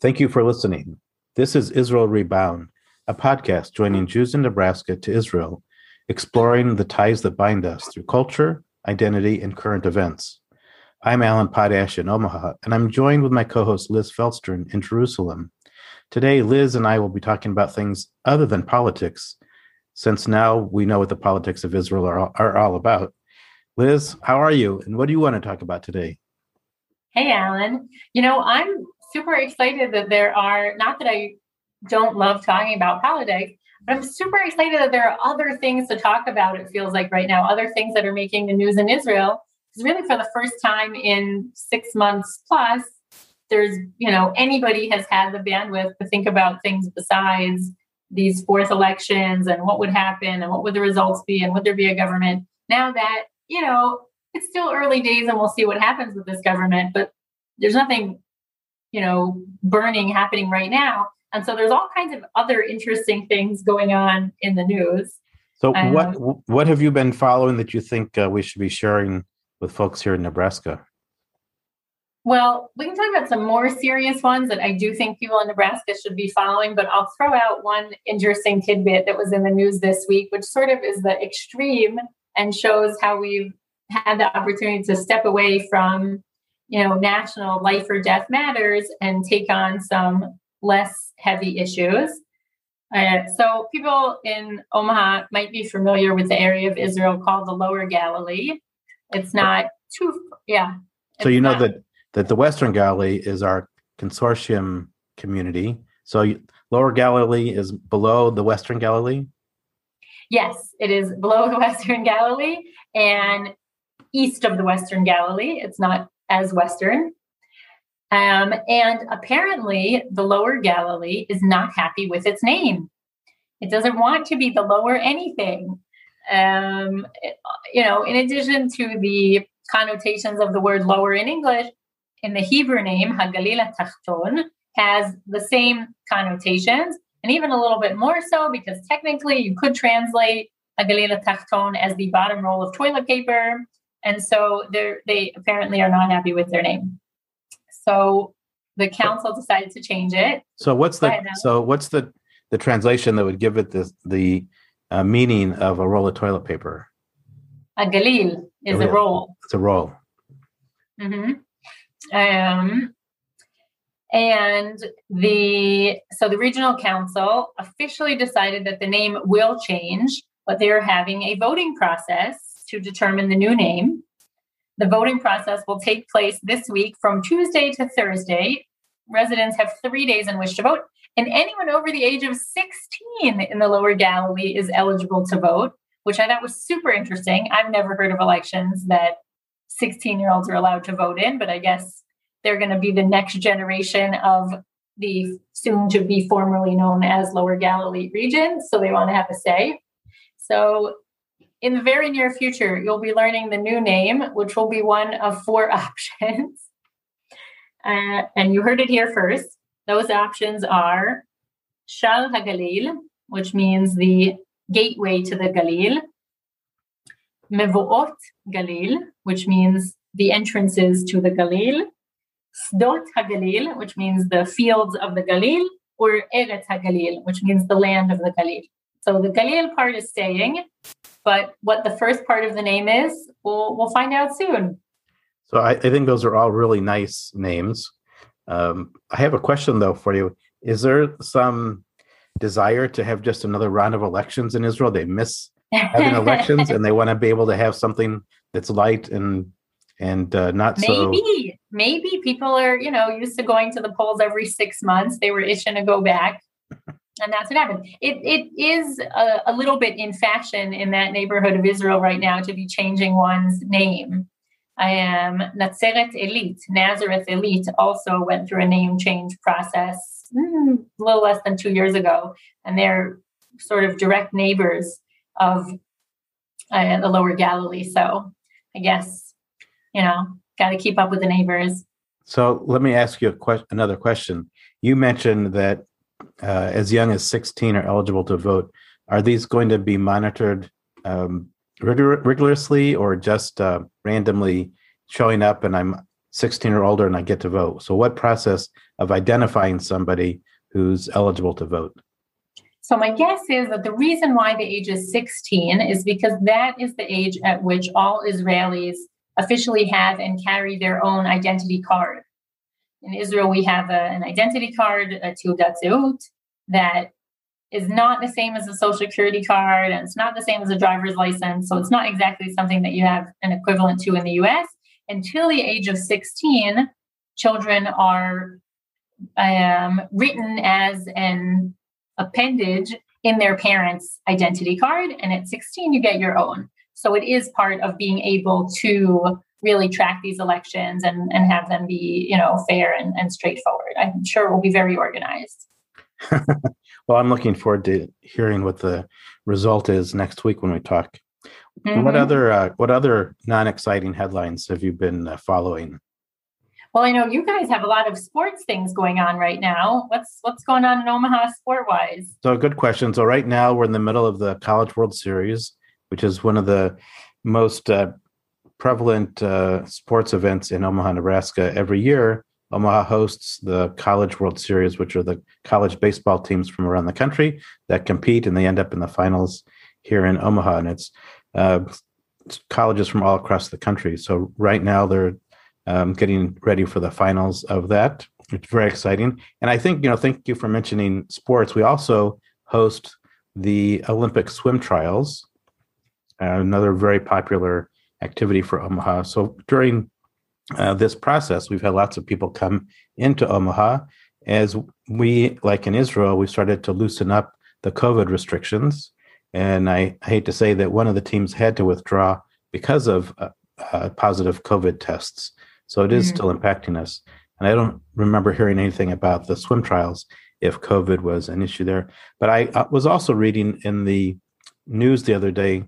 Thank you for listening. This is Israel Rebound, a podcast joining Jews in Nebraska to Israel, exploring the ties that bind us through culture, identity, and current events. I'm Alan Potash in Omaha, and I'm joined with my co host Liz Felstern in Jerusalem. Today, Liz and I will be talking about things other than politics, since now we know what the politics of Israel are, are all about. Liz, how are you, and what do you want to talk about today? Hey, Alan. You know, I'm super excited that there are, not that I don't love talking about politics, but I'm super excited that there are other things to talk about, it feels like right now, other things that are making the news in Israel. Because really, for the first time in six months plus, there's, you know, anybody has had the bandwidth to think about things besides these fourth elections and what would happen and what would the results be and would there be a government. Now that, you know, it's still early days and we'll see what happens with this government, but there's nothing you know, burning happening right now. And so there's all kinds of other interesting things going on in the news. So what what have you been following that you think uh, we should be sharing with folks here in Nebraska? Well, we can talk about some more serious ones that I do think people in Nebraska should be following, but I'll throw out one interesting tidbit that was in the news this week, which sort of is the extreme and shows how we've had the opportunity to step away from you know, national life or death matters and take on some less heavy issues. Uh, so, people in Omaha might be familiar with the area of Israel called the Lower Galilee. It's not too, yeah. So you know not, that that the Western Galilee is our consortium community. So Lower Galilee is below the Western Galilee. Yes, it is below the Western Galilee and east of the Western Galilee. It's not as Western. Um, and apparently, the Lower Galilee is not happy with its name. It doesn't want to be the lower anything. Um, you know, in addition to the connotations of the word lower in English, in the Hebrew name, Hagalil Tachton, has the same connotations, and even a little bit more so because technically you could translate Hagalil Tachton as the bottom roll of toilet paper and so they they apparently are not happy with their name. So the council decided to change it. So what's the so what's the the translation that would give it the the uh, meaning of a roll of toilet paper? A galil is galil. a roll. It's a roll. Mm-hmm. Um, and the so the regional council officially decided that the name will change, but they're having a voting process to determine the new name. The voting process will take place this week from Tuesday to Thursday. Residents have three days in which to vote, and anyone over the age of 16 in the Lower Galilee is eligible to vote, which I thought was super interesting. I've never heard of elections that 16 year olds are allowed to vote in, but I guess they're going to be the next generation of the soon to be formerly known as Lower Galilee region. So they want to have a say. So in the very near future, you'll be learning the new name, which will be one of four options. Uh, and you heard it here first. Those options are Sha'ar HaGalil, which means the gateway to the Galil, Mevoot Galil, which means the entrances to the Galil, Sdot HaGalil, which means the fields of the Galil, or Eretz HaGalil, which means the land of the Galil. So the Galil part is staying, but what the first part of the name is, we'll we'll find out soon. So I, I think those are all really nice names. Um, I have a question though for you. Is there some desire to have just another round of elections in Israel? They miss having elections and they want to be able to have something that's light and and uh, not maybe, so maybe maybe people are you know used to going to the polls every six months they were itching to go back and that's what happened. It it is a, a, little bit in fashion in that neighborhood of Israel right now to be changing one's name. I am Nazareth Illit. Nazareth Illit also went through a name change process mm, a little less than two years ago, and they're sort of direct neighbors of uh, the Lower Galilee. So I guess you know, got to keep up with the neighbors. So let me ask you a que- another question. You mentioned that uh, as young as 16 are eligible to vote. Are these going to be monitored um, rigor- rigorously or just uh, randomly showing up and I'm 16 or older and I get to vote. So, what process of identifying somebody who's eligible to vote? So, my guess is that the reason why the age is 16 is because that is the age at which all Israelis officially have and carry their own identity card. In Israel, we have a, an identity card, a Teudat Zehut, that is not the same as a social security card and it's not the same as a driver's license. So it's not exactly something that you have an equivalent to in the US. Until the age of 16, children are um, written as an appendage in their parents' identity card. And at 16, you get your own. So it is part of being able to really track these elections and, and have them be, you know, fair and, and straightforward. I'm sure it will be very organized. well, I'm looking forward to hearing what the result is next week when we talk. Mm-hmm. What other uh, what other non-exciting headlines have you been uh, following? Well, I know you guys have a lot of sports things going on right now. What's what's going on in Omaha sport wise? So, good question. So, right now we're in the middle of the College World Series, which is one of the most uh, prevalent uh, sports events in Omaha, Nebraska. Every year, Omaha hosts the College World Series, which are the college baseball teams from around the country that compete and they end up in the finals here in Omaha. And it's uh, colleges from all across the country. So right now they're um, getting ready for the finals of that. It's very exciting. And I think, you know, thank you for mentioning sports. We also host the Olympic swim trials, uh, another very popular activity for Omaha. So during uh, this process, we've had lots of people come into Omaha. As we, like in Israel, we started to loosen up the COVID restrictions. And I, I hate to say that one of the teams had to withdraw because of uh, uh, positive COVID tests. So it is mm-hmm. still impacting us. And I don't remember hearing anything about the swim trials if COVID was an issue there. But I, I was also reading in the news the other day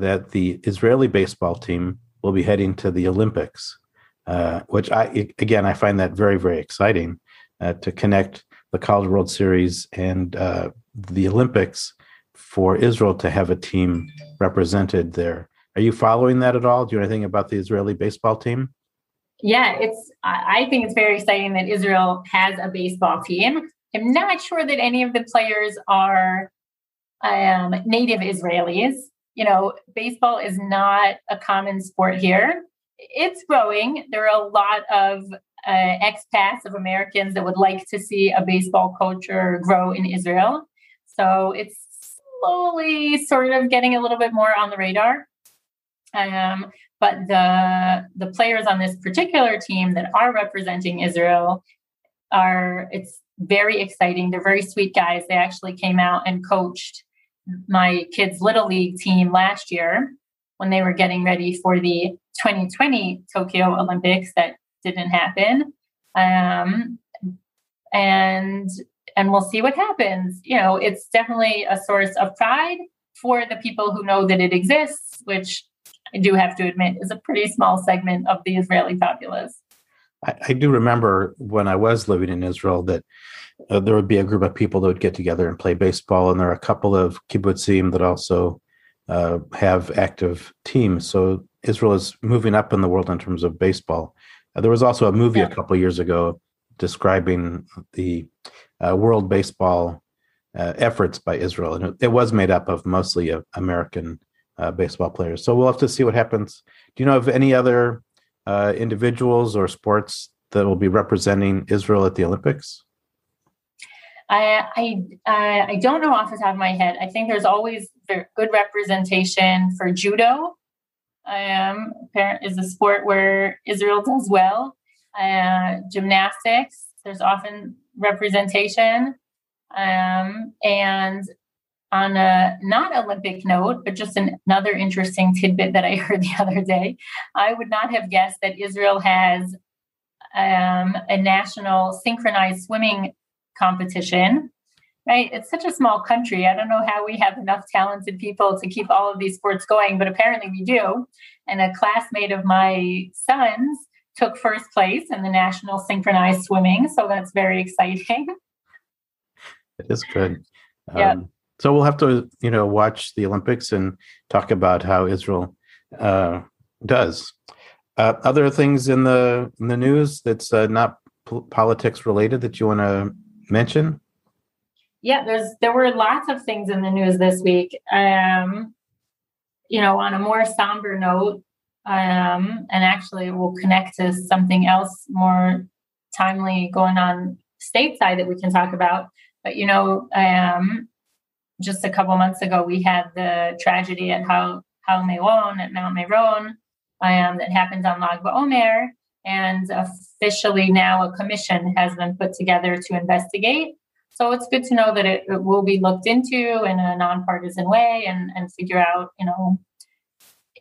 that the Israeli baseball team will be heading to the Olympics uh, which I again I find that very very exciting uh, to connect the College World Series and uh, the Olympics for Israel to have a team represented there. Are you following that at all? Do you know anything about the Israeli baseball team? Yeah, it's. I think it's very exciting that Israel has a baseball team. I'm not sure that any of the players are um, native Israelis. You know, baseball is not a common sport here it's growing. There are a lot of uh, expats of Americans that would like to see a baseball culture grow in Israel. So it's slowly sort of getting a little bit more on the radar. Um, but the the players on this particular team that are representing Israel are it's very exciting. They're very sweet guys. They actually came out and coached my kids' little league team last year when they were getting ready for the 2020 Tokyo Olympics that didn't happen. Um, and and we'll see what happens. You know, it's definitely a source of pride for the people who know that it exists, which I do have to admit is a pretty small segment of the Israeli populace. I, I do remember when I was living in Israel that uh, there would be a group of people that would get together and play baseball, and there are a couple of kibbutzim that also uh, have active teams. So Israel is moving up in the world in terms of baseball. Uh, there was also a movie yeah. a couple years ago describing the uh, world baseball uh, efforts by Israel, and it, it, was made up of mostly American uh, baseball players. So we'll have to see what happens. Do you know of any other uh, individuals or sports that will be representing Israel at the Olympics? I I, I don't know off the top of my head. I think there's always good representation for judo. I Um, is a sport where Israel does well. Uh, gymnastics, there's often representation. Um, and on a not Olympic note, but just an, another interesting tidbit that I heard the other day, I would not have guessed that Israel has um, a national synchronized swimming competition right? It's such a small country. I don't know how we have enough talented people to keep all of these sports going but apparently we do. And a classmate of my son's took first place in the national synchronized swimming so that's very exciting. It is good. Yeah. So we'll have to you know watch the olympics and talk about how israel uh, does Uh, other things in the in the news that's uh, not politics related that you want to mention? Yeah, there's there were lots of things in the news this week. Um, you know, on a more somber note, um, and actually will connect to something else more timely going on stateside that we can talk about. But you know, um, just a couple months ago, we had the tragedy at Har Meron at Mount Meron um, that happened on Lag BaOmer, and officially now a commission has been put together to investigate. So it's good to know that it, it will be looked into in a nonpartisan way and, and figure out, you know,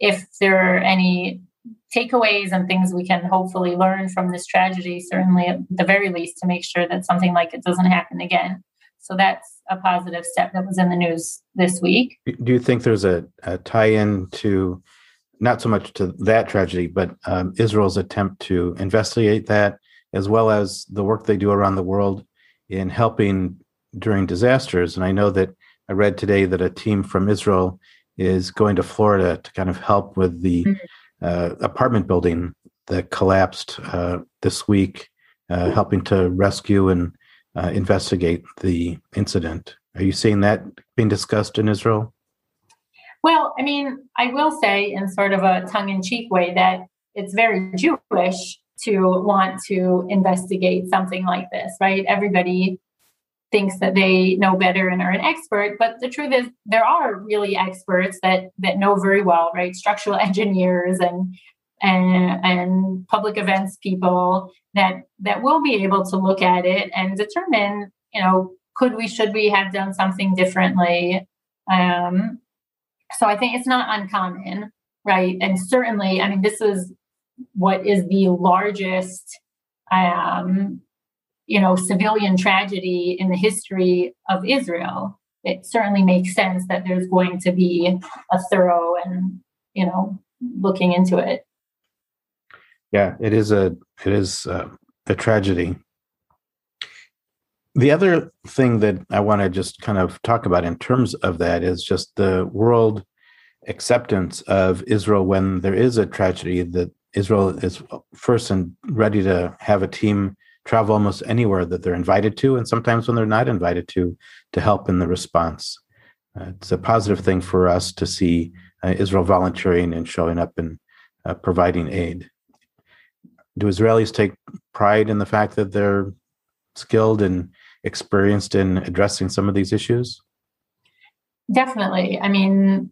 if there are any takeaways and things we can hopefully learn from this tragedy, certainly at the very least to make sure that something like it doesn't happen again. So that's a positive step that was in the news this week. Do you think there's a, a tie in to not so much to that tragedy, but um, Israel's attempt to investigate that, as well as the work they do around the world in helping during disasters. And I know that I read today that a team from Israel is going to Florida to kind of help with the mm-hmm. uh, apartment building that collapsed uh, this week, uh, helping to rescue and uh, investigate the incident. Are you seeing that being discussed in Israel? Well, I mean, I will say in sort of a tongue in cheek way that it's very Jewish to want to investigate something like this, right? Everybody thinks that they know better and are an expert, but the truth is there are really experts that that know very well, right? Structural engineers and and, and public events people that that will be able to look at it and determine, you know, could we, should we have done something differently? Um, so I think it's not uncommon, right? And certainly, I mean, this is what is the largest, um, you know, civilian tragedy in the history of Israel. It certainly makes sense that there's going to be a thorough and, you know, looking into it. Yeah, it is a it is a, a tragedy. The other thing that I want to just kind of talk about in terms of that is just the world acceptance of Israel when there is a tragedy that Israel is first and ready to have a team travel almost anywhere that they're invited to, and sometimes when they're not invited to, to help in the response. Uh, it's a positive thing for us to see uh, Israel volunteering and showing up and uh, providing aid. Do Israelis take pride in the fact that they're skilled and experienced in addressing some of these issues? Definitely. I mean,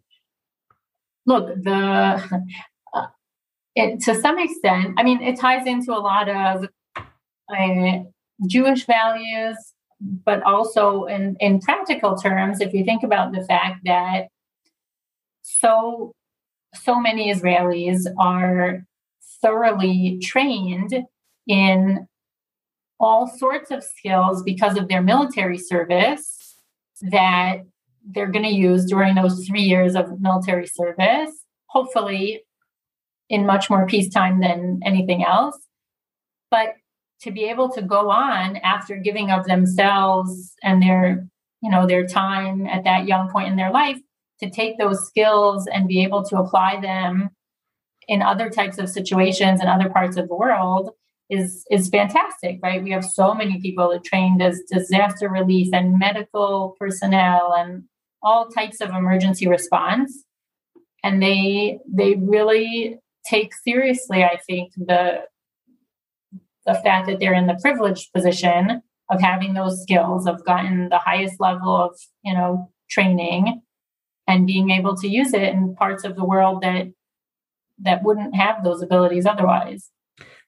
look, the uh, it, to some extent, I mean, it ties into a lot of uh, Jewish values, but also in in practical terms, if you think about the fact that so so many Israelis are thoroughly trained in all sorts of skills because of their military service that they're going to use during those three years of military service, hopefully in much more peacetime than anything else. But to be able to go on after giving of themselves and their, you know, their time at that young point in their life to take those skills and be able to apply them in other types of situations in other parts of the world is is fantastic, right? We have so many people trained as disaster relief and medical personnel and all types of emergency response. And they they really take seriously, I think, the the fact that they're in the privileged position of having those skills, of gotten the highest level of, you know, training and being able to use it in parts of the world that that wouldn't have those abilities otherwise.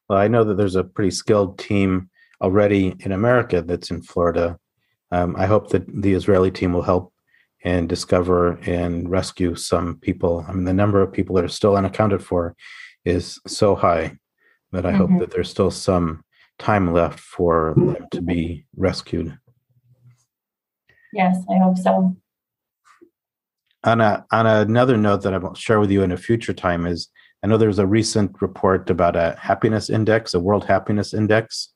Well, I know that there's a pretty skilled team already in America that's in Florida. Um, I hope that the Israeli team will help and discover and rescue some people. I mean, the number of people that are still unaccounted for is so high that I mm-hmm. hope that there's still some time left for them to be rescued. Yes, I hope so. On a on another note that I will share with you in a future time is I know there's a recent report about a happiness index, a world happiness index,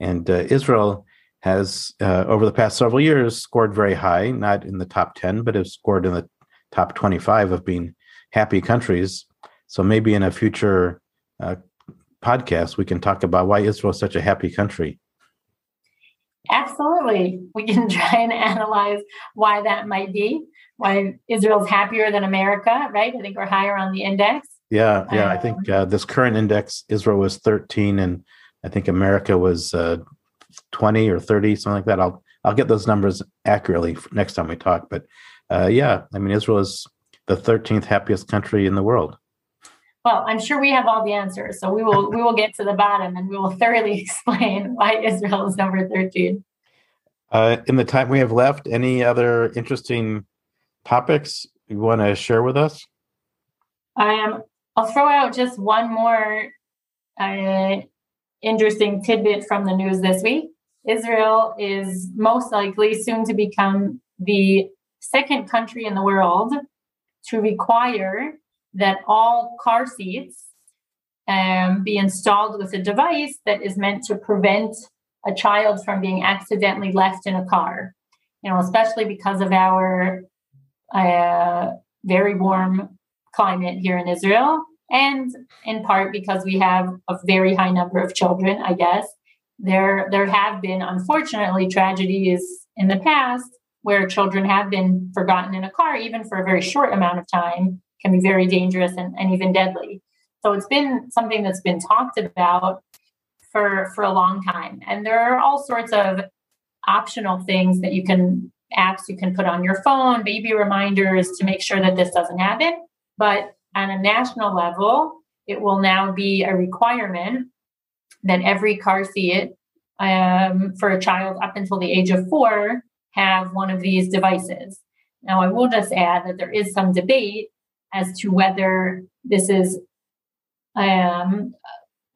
and uh, Israel has uh, over the past several years scored very high, not in the top 10, but has scored in the top 25 of being happy countries. So maybe in a future uh, podcast, we can talk about why Israel is such a happy country. Absolutely. We can try and analyze why that might be, why Israel's happier than America, right? I think we're higher on the index. Yeah, yeah. Um, I think uh, this current index, Israel was 13, and I think America was uh, 20 or 30, something like that. I'll I'll get those numbers accurately next time we talk. But uh, yeah, I mean, Israel is the 13th happiest country in the world. Well, I'm sure we have all the answers, so we will we will get to the bottom and we will thoroughly explain why Israel is number 13. Uh, in the time we have left, any other interesting topics you want to share with us? I Um, I'll throw out just one more uh, interesting tidbit from the news this week. Israel is most likely soon to become the second country in the world to require that all car seats um, be installed with a device that is meant to prevent a child from being accidentally left in a car. You know, especially because of our uh, very warm climate here in Israel, and in part because we have a very high number of children. I guess there there have been unfortunately tragedies in the past where children have been forgotten in a car, even for a very short amount of time, can be very dangerous and, and even deadly. So it's been something that's been talked about for for a long time. And there are all sorts of optional things that you can apps you can put on your phone, baby reminders to make sure that this doesn't happen. But on a national level, it will now be a requirement that every car seat um, for a child up until the age of four have one of these devices. Now, I will just add that there is some debate as to whether this is um,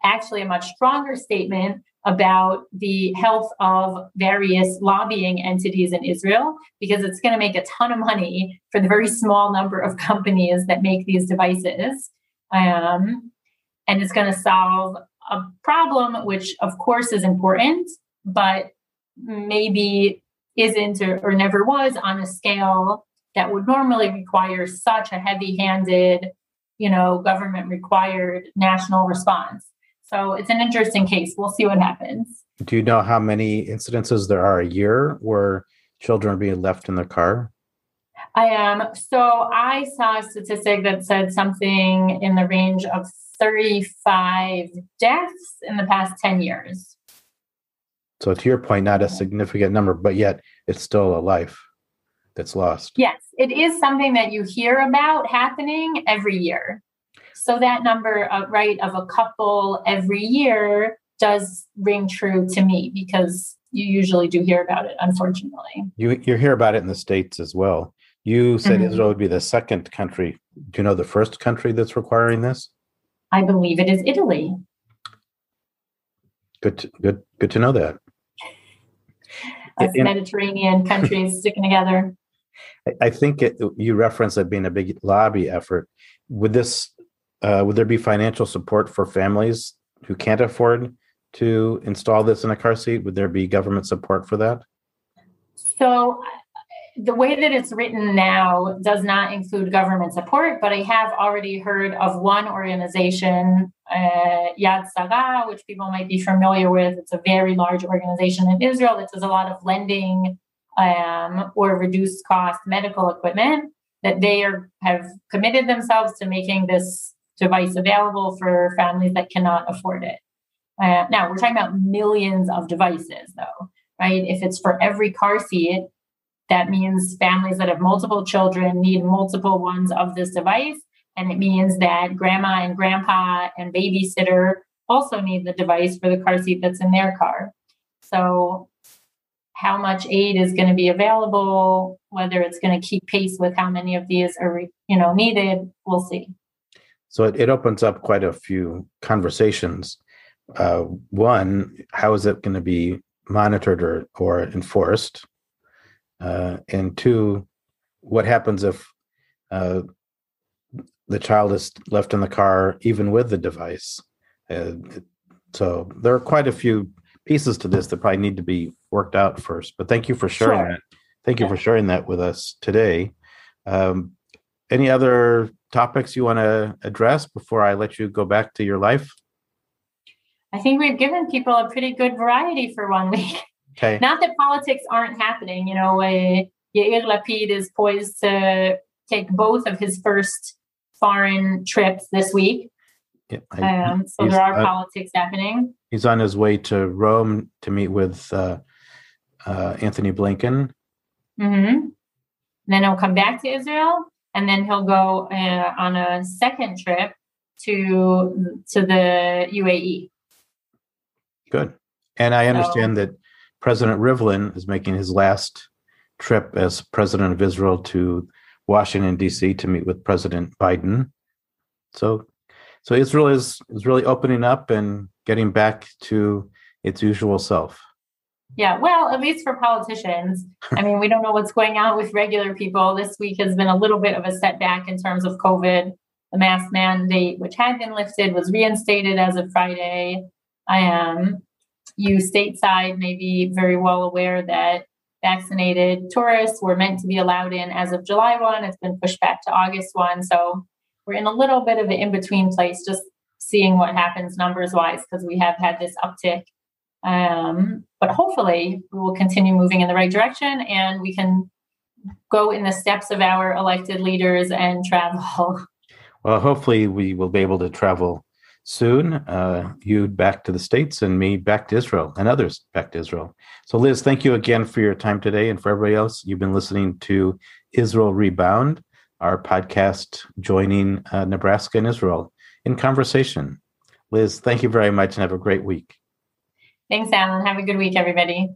actually a much stronger statement about the health of various lobbying entities in Israel because it's going to make a ton of money for the very small number of companies that make these devices. Um, and it's going to solve a problem, which of course is important, but maybe isn't or, or never was on a scale that would normally require such a heavy handed, you know, government required national response. So it's an interesting case. We'll see what happens. Do you know how many incidences there are a year where children are being left in the car? I am. So I saw a statistic that said something in the range of 35 deaths in the past 10 years. So, to your point, not a significant number, but yet it's still a life that's lost. Yes, it is something that you hear about happening every year. So that number, uh, right, of a couple every year does ring true to me because you usually do hear about it, unfortunately. You you hear about it in the states as well. You said mm-hmm. Israel would be the second country. Do you know the first country that's requiring this? I believe it is Italy. Good, to, good, good to know that. Us in, Mediterranean countries sticking together. I think it, you referenced it being a big lobby effort. Would this uh, would there be financial support for families who can't afford to install this in a car seat? Would there be government support for that? So, the way that it's written now does not include government support, but I have already heard of one organization, uh, Yad Sarah, which people might be familiar with. It's a very large organization in Israel that does a lot of lending um, or reduced cost medical equipment. That they are have committed themselves to making this device available for families that cannot afford it. Uh, now, we're talking about millions of devices, though, right? If it's for every car seat, that means families that have multiple children need multiple ones of this device. And it means that grandma and grandpa and babysitter also need the device for the car seat that's in their car. So, how much aid is going to be available, whether it's going to keep pace with how many of these are, you know, needed, we'll see. So it, it opens up quite a few conversations. Uh, one, how is it going to be monitored or, or enforced? Uh, and two, what happens if uh, the child is left in the car even with the device? Uh, so there are quite a few pieces to this that probably need to be worked out first. But thank you for sharing sure. that. Thank you for sharing that with us today. Um, any other topics you want to address before I let you go back to your life? I think we've given people a pretty good variety for one week. Okay. Not that politics aren't happening. You know, uh, Yair Lapid is poised to take both of his first foreign trips this week. Yeah, I- Um, so there are uh, politics happening. He's on his way to Rome to meet with uh, uh, Antony Blinken. Mm-hmm. Then he'll come back to Israel, and then he'll go uh, on a second trip to to the. UAE. Good. And I understand that President Rivlin is making his last trip as president of Israel to Washington D.C. to meet with President Biden. So, so Israel is is really opening up and getting back to its usual self. Yeah, well, at least for politicians. I mean, we don't know what's going on with regular people. This week has been a little bit of a setback in terms of COVID. The mask mandate, which had been lifted, was reinstated as of Friday. I am. You stateside may be very well aware that vaccinated tourists were meant to be allowed in as of July 1. It's been pushed back to August 1. So we're in a little bit of an in between place, just seeing what happens numbers wise, because we have had this uptick um, but hopefully, we will continue moving in the right direction and we can go in the steps of our elected leaders and travel. Well, hopefully, we will be able to travel soon. Uh, you back to the states, and me back to Israel, and others back to Israel. So, Liz, thank you again for your time today, and for everybody else. You've been listening to Israel Rebound, our podcast joining uh, Nebraska and Israel in conversation. Liz, thank you very much, and have a great week. Thanks, Alan. Have a good week, everybody.